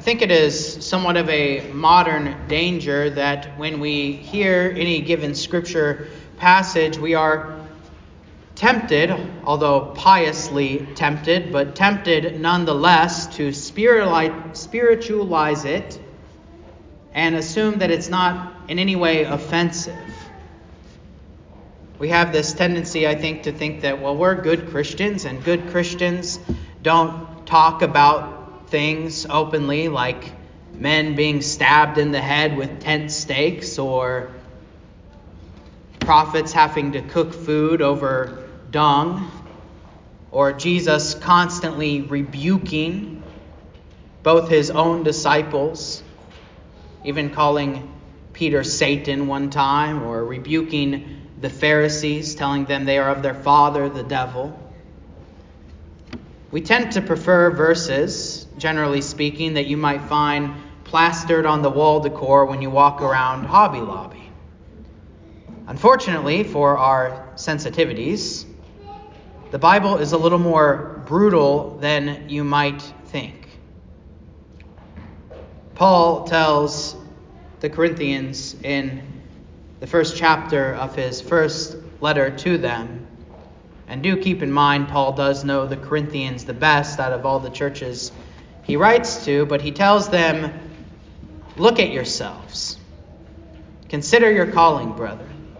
I think it is somewhat of a modern danger that when we hear any given scripture passage, we are tempted, although piously tempted, but tempted nonetheless to spiritualize it and assume that it's not in any way offensive. We have this tendency, I think, to think that, well, we're good Christians, and good Christians don't talk about things openly like men being stabbed in the head with tent stakes or prophets having to cook food over dung or Jesus constantly rebuking both his own disciples, even calling Peter Satan one time, or rebuking the Pharisees, telling them they are of their father, the devil. We tend to prefer verses, generally speaking, that you might find plastered on the wall decor when you walk around Hobby Lobby. Unfortunately, for our sensitivities, the Bible is a little more brutal than you might think. Paul tells the Corinthians in the first chapter of his first letter to them and do keep in mind, Paul does know the Corinthians the best out of all the churches he writes to, but he tells them, Look at yourselves. Consider your calling, brethren.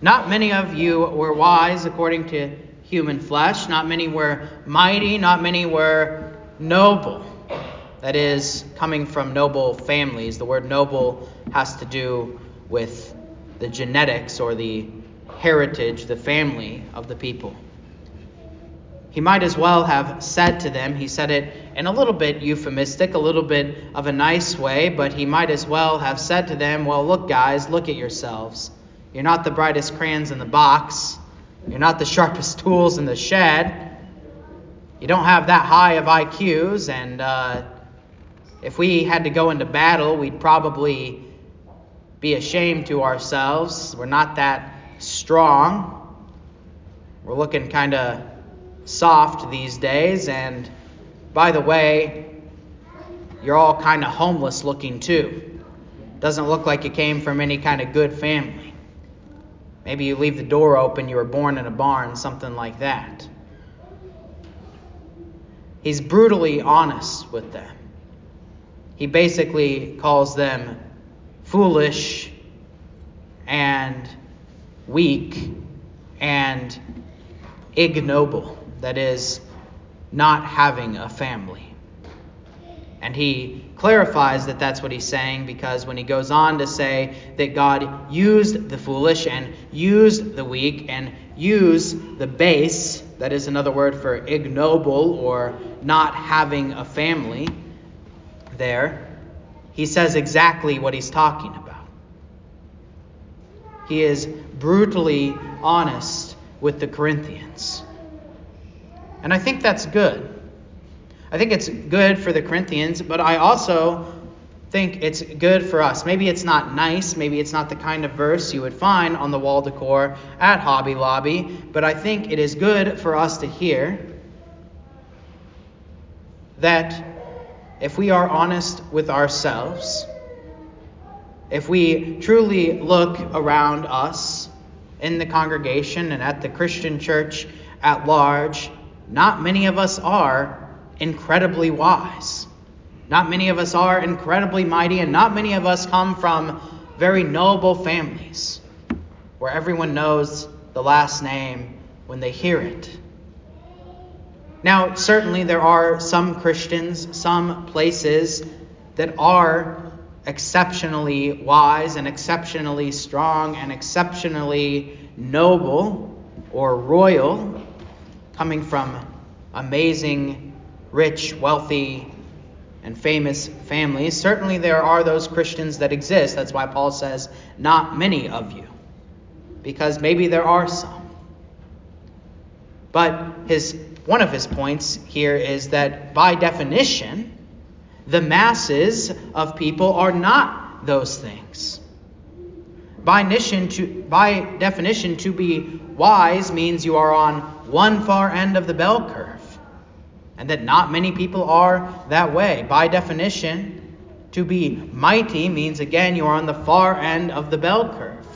Not many of you were wise according to human flesh, not many were mighty, not many were noble. That is, coming from noble families. The word noble has to do with the genetics or the heritage, the family of the people. He might as well have said to them, he said it in a little bit euphemistic, a little bit of a nice way, but he might as well have said to them, Well, look, guys, look at yourselves. You're not the brightest crayons in the box, you're not the sharpest tools in the shed. You don't have that high of IQs, and uh, if we had to go into battle, we'd probably be ashamed to ourselves. We're not that strong. We're looking kind of soft these days. And by the way, you're all kind of homeless looking too. Doesn't look like you came from any kind of good family. Maybe you leave the door open, you were born in a barn, something like that. He's brutally honest with them. He basically calls them foolish and weak and ignoble, that is, not having a family. And he clarifies that that's what he's saying because when he goes on to say that God used the foolish and used the weak and used the base, that is another word for ignoble or not having a family, there, he says exactly what he's talking about. He is brutally honest with the Corinthians. And I think that's good. I think it's good for the Corinthians, but I also think it's good for us. Maybe it's not nice, maybe it's not the kind of verse you would find on the wall decor at Hobby Lobby, but I think it is good for us to hear that if we are honest with ourselves, if we truly look around us in the congregation and at the Christian church at large, not many of us are incredibly wise. Not many of us are incredibly mighty, and not many of us come from very noble families where everyone knows the last name when they hear it. Now, certainly there are some Christians, some places that are exceptionally wise and exceptionally strong and exceptionally noble or royal, coming from amazing, rich, wealthy, and famous families. Certainly there are those Christians that exist. That's why Paul says, not many of you, because maybe there are some. But his one of his points here is that by definition, the masses of people are not those things. By, to, by definition, to be wise means you are on one far end of the bell curve. and that not many people are that way. By definition, to be mighty means again you are on the far end of the bell curve.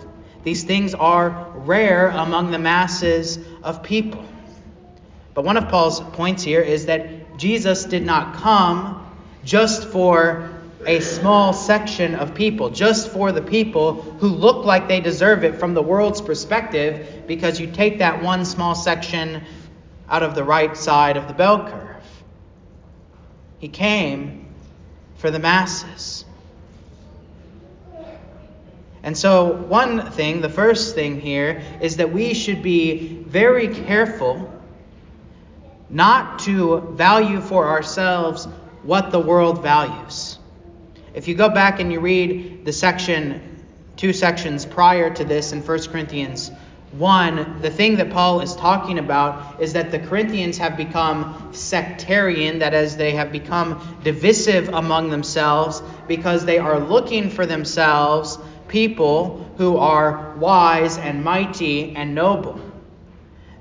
These things are rare among the masses of people. But one of Paul's points here is that Jesus did not come just for a small section of people, just for the people who look like they deserve it from the world's perspective, because you take that one small section out of the right side of the bell curve. He came for the masses. And so, one thing, the first thing here, is that we should be very careful not to value for ourselves what the world values. If you go back and you read the section, two sections prior to this in 1 Corinthians 1, the thing that Paul is talking about is that the Corinthians have become sectarian, that is, they have become divisive among themselves because they are looking for themselves people who are wise and mighty and noble.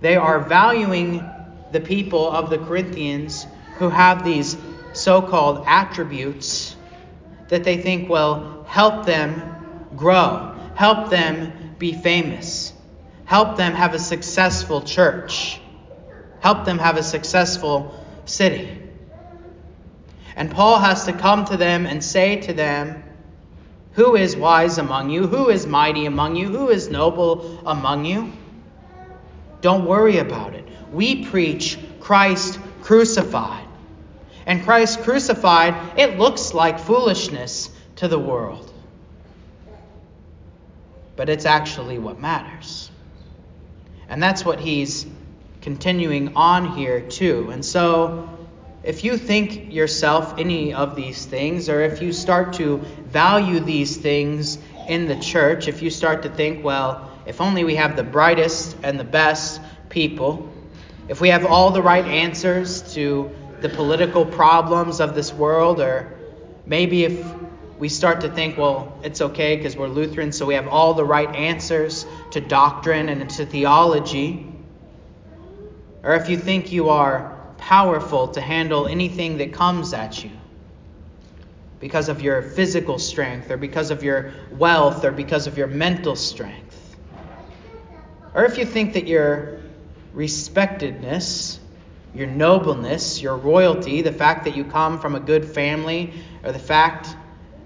They are valuing the people of the Corinthians who have these so called attributes that they think will help them grow, help them be famous, help them have a successful church, help them have a successful city. And Paul has to come to them and say to them, Who is wise among you? Who is mighty among you? Who is noble among you? Don't worry about it. We preach Christ crucified. And Christ crucified, it looks like foolishness to the world. But it's actually what matters. And that's what he's continuing on here, too. And so, if you think yourself any of these things, or if you start to value these things in the church, if you start to think, well, if only we have the brightest and the best people, if we have all the right answers to the political problems of this world, or maybe if we start to think, well, it's okay because we're Lutherans, so we have all the right answers to doctrine and to theology. Or if you think you are powerful to handle anything that comes at you because of your physical strength, or because of your wealth, or because of your mental strength. Or if you think that your respectedness, your nobleness, your royalty, the fact that you come from a good family, or the fact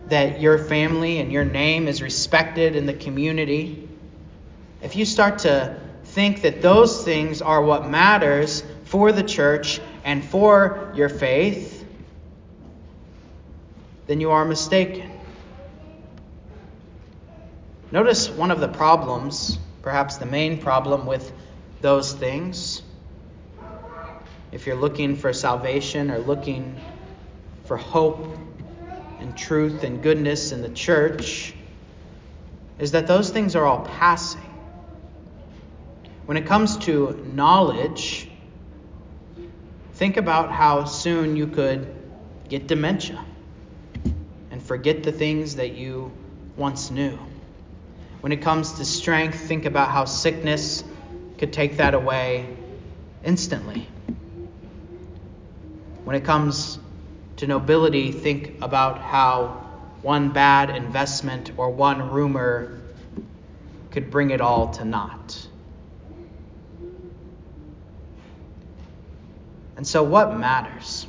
that your family and your name is respected in the community, if you start to think that those things are what matters for the church and for your faith, then you are mistaken. Notice one of the problems, perhaps the main problem with those things. If you're looking for salvation or looking for hope and truth and goodness in the church is that those things are all passing. When it comes to knowledge, think about how soon you could get dementia and forget the things that you once knew. When it comes to strength, think about how sickness could take that away instantly. When it comes to nobility, think about how one bad investment or one rumor could bring it all to naught. And so, what matters?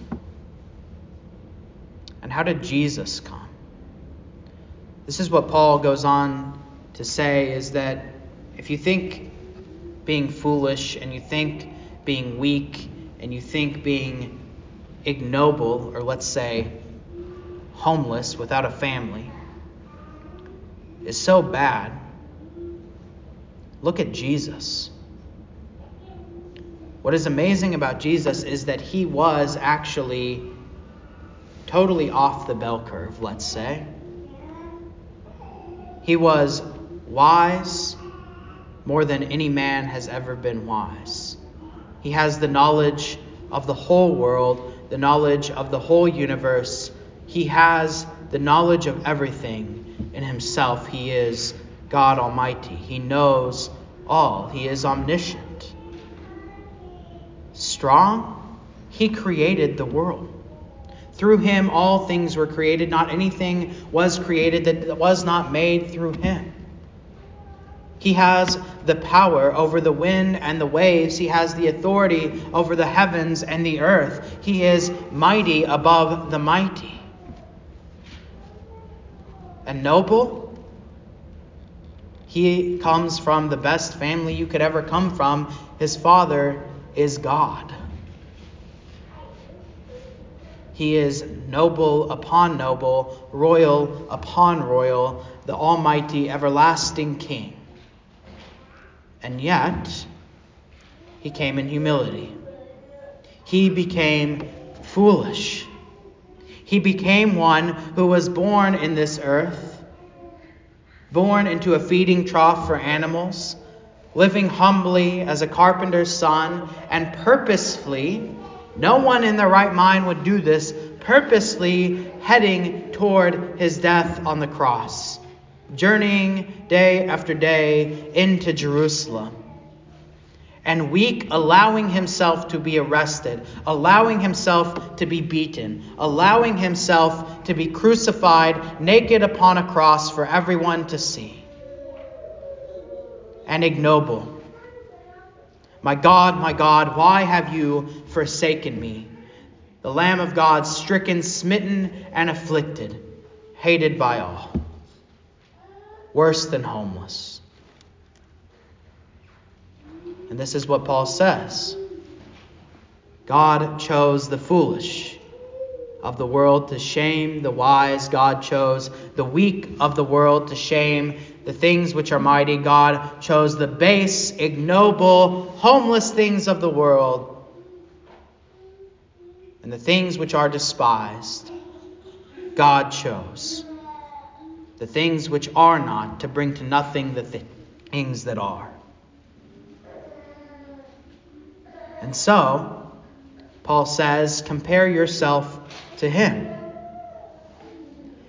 And how did Jesus come? This is what Paul goes on to say is that if you think being foolish and you think being weak and you think being ignoble, or let's say homeless without a family, is so bad, look at Jesus. What is amazing about Jesus is that he was actually totally off the bell curve, let's say. He was wise more than any man has ever been wise. He has the knowledge of the whole world the knowledge of the whole universe. He has the knowledge of everything in himself. He is God Almighty. He knows all. He is omniscient. Strong? He created the world. Through him, all things were created. Not anything was created that was not made through him. He has the power over the wind and the waves. He has the authority over the heavens and the earth. He is mighty above the mighty. And noble, he comes from the best family you could ever come from. His father is God. He is noble upon noble, royal upon royal, the almighty, everlasting King. And yet, he came in humility. He became foolish. He became one who was born in this earth, born into a feeding trough for animals, living humbly as a carpenter's son, and purposefully no one in their right mind would do this, purposely heading toward his death on the cross, journeying day after day into Jerusalem. And weak, allowing himself to be arrested, allowing himself to be beaten, allowing himself to be crucified naked upon a cross for everyone to see. And ignoble my God, my God, why have you forsaken me? The Lamb of God, stricken, smitten, and afflicted, hated by all, worse than homeless. And this is what Paul says God chose the foolish of the world to shame the wise. God chose the weak of the world to shame the things which are mighty. God chose the base, ignoble, homeless things of the world and the things which are despised. God chose the things which are not to bring to nothing the things that are. And so, Paul says, compare yourself to him.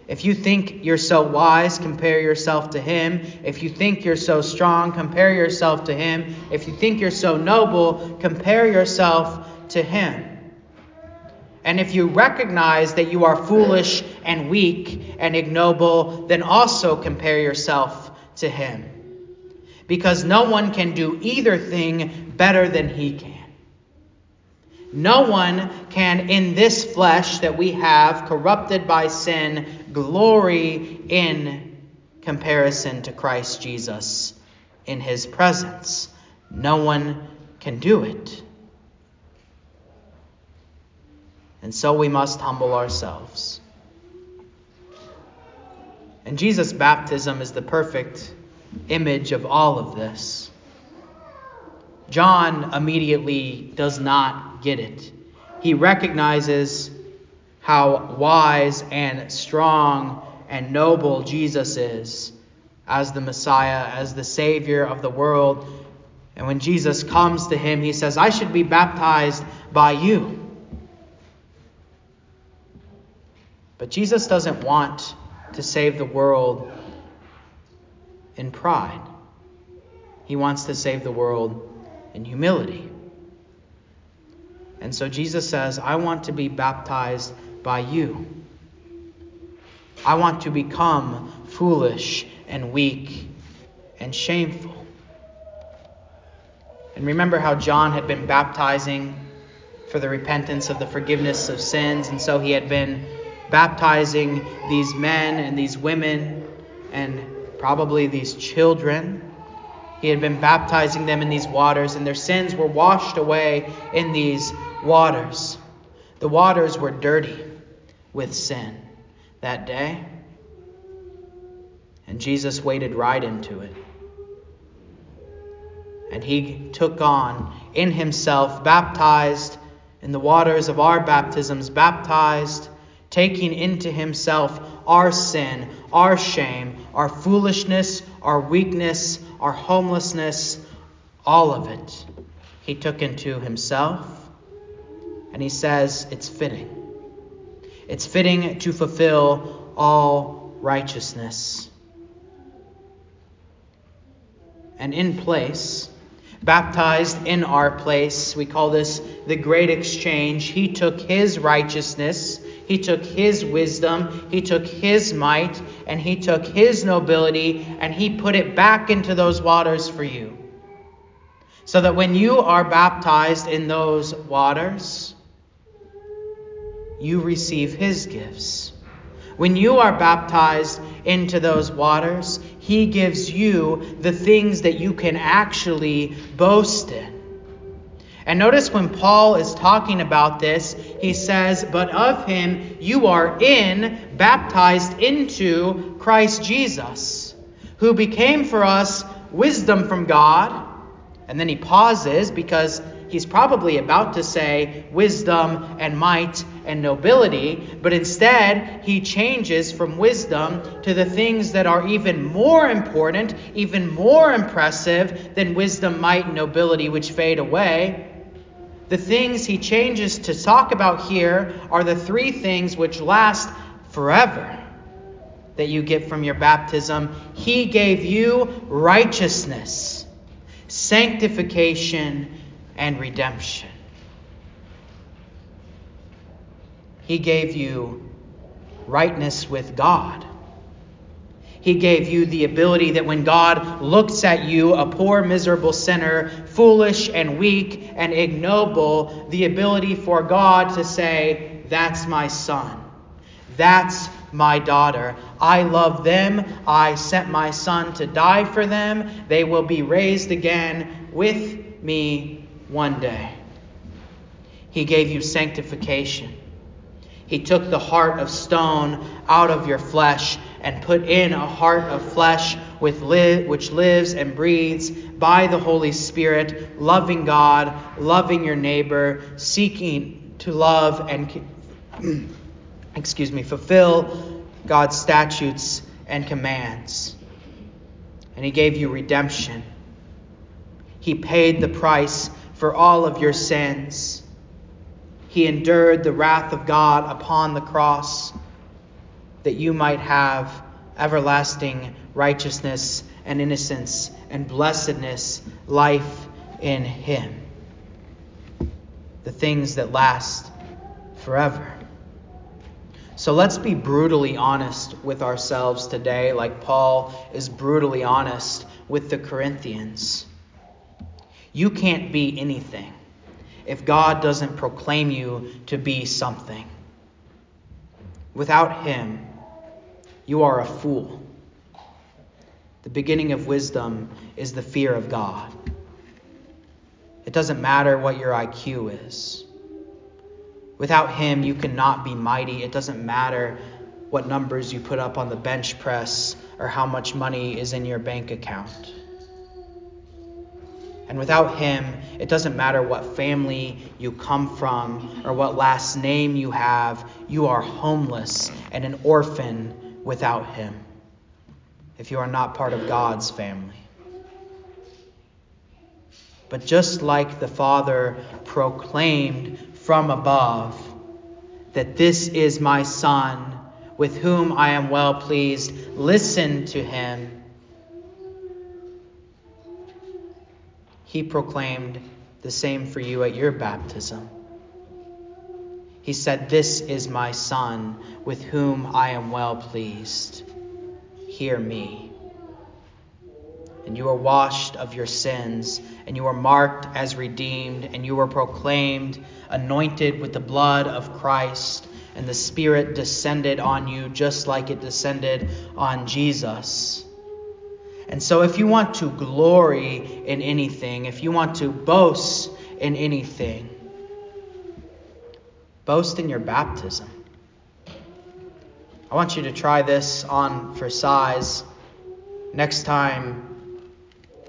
If you think you're so wise, compare yourself to him. If you think you're so strong, compare yourself to him. If you think you're so noble, compare yourself to him. And if you recognize that you are foolish and weak and ignoble, then also compare yourself to him. Because no one can do either thing better than he can. No one can, in this flesh that we have, corrupted by sin, glory in comparison to Christ Jesus in his presence. No one can do it. And so we must humble ourselves. And Jesus' baptism is the perfect image of all of this. John immediately does not get it. He recognizes how wise and strong and noble Jesus is as the Messiah, as the Savior of the world. And when Jesus comes to him, he says, I should be baptized by you. But Jesus doesn't want to save the world in pride. He wants to save the world in humility. And so Jesus says, I want to be baptized by you. I want to become foolish and weak and shameful. And remember how John had been baptizing for the repentance of the forgiveness of sins, and so he had been baptizing these men and these women and probably these children he had been baptizing them in these waters, and their sins were washed away in these waters. The waters were dirty with sin that day, and Jesus waded right into it. And he took on in himself, baptized in the waters of our baptisms, baptized, taking into himself our sin, our shame, our foolishness, our weakness, our homelessness, all of it, he took into himself. And he says it's fitting. It's fitting to fulfill all righteousness. And in place, baptized in our place. We call this the great exchange. He took his righteousness, he took his wisdom, he took his might, and he took his nobility, and he put it back into those waters for you. So that when you are baptized in those waters, you receive his gifts. When you are baptized into those waters, he gives you the things that you can actually boast in. And notice when Paul is talking about this, he says, But of him you are in, baptized into Christ Jesus, who became for us wisdom from God. And then he pauses because he's probably about to say wisdom and might and nobility, but instead he changes from wisdom to the things that are even more important, even more impressive than wisdom, might, and nobility, which fade away. The things he changes to talk about here are the three things which last forever that you get from your baptism. He gave you righteousness, sanctification, and redemption. He gave you rightness with God. He gave you the ability that when God looks at you, a poor, miserable sinner, foolish and weak and ignoble, the ability for God to say, That's my son. That's my daughter. I love them. I sent my son to die for them. They will be raised again with me one day. He gave you sanctification. He took the heart of stone out of your flesh and put in a heart of flesh with li- which lives and breathes by the Holy Spirit, loving God, loving your neighbor, seeking to love and excuse me, fulfill God's statutes and commands. And he gave you redemption. He paid the price for all of your sins. He endured the wrath of God upon the cross that you might have everlasting righteousness and innocence and blessedness, life in Him. The things that last forever. So let's be brutally honest with ourselves today, like Paul is brutally honest with the Corinthians. You can't be anything if God doesn't proclaim you to be something. Without Him, you are a fool. The beginning of wisdom is the fear of God. It doesn't matter what your IQ is. Without Him, you cannot be mighty. It doesn't matter what numbers you put up on the bench press or how much money is in your bank account. And without him, it doesn't matter what family you come from or what last name you have, you are homeless and an orphan without him if you are not part of God's family. But just like the Father proclaimed from above that this is my Son with whom I am well pleased, listen to him he proclaimed the same for you at your baptism. He said, This is my Son, with whom I am well pleased. Hear me. And you are washed of your sins, and you are marked as redeemed, and you are proclaimed anointed with the blood of Christ, and the Spirit descended on you just like it descended on Jesus. And so, if you want to glory in anything, if you want to boast in anything, boast in your baptism. I want you to try this on for size. Next time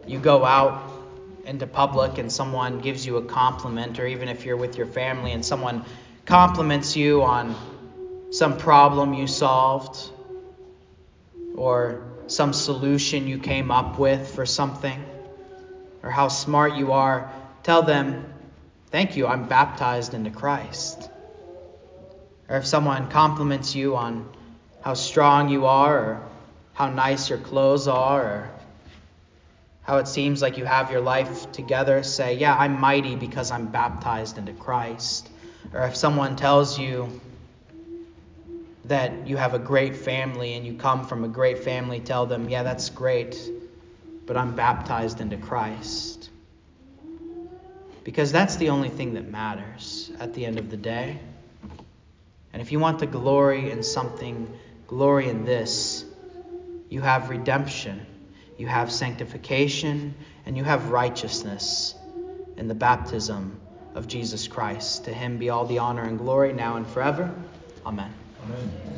you go out into public and someone gives you a compliment, or even if you're with your family and someone compliments you on some problem you solved, or some solution you came up with for something or how smart you are, tell them, Thank you, I'm baptized into Christ. Or if someone compliments you on how strong you are, or how nice your clothes are, or how it seems like you have your life together, say, Yeah, I'm mighty because I'm baptized into Christ. Or if someone tells you that you have a great family and you come from a great family, tell them, Yeah, that's great, but I'm baptized into Christ. Because that's the only thing that matters at the end of the day. And if you want the glory in something, glory in this, you have redemption, you have sanctification, and you have righteousness in the baptism of Jesus Christ. To him be all the honor and glory now and forever. Amen. Amen.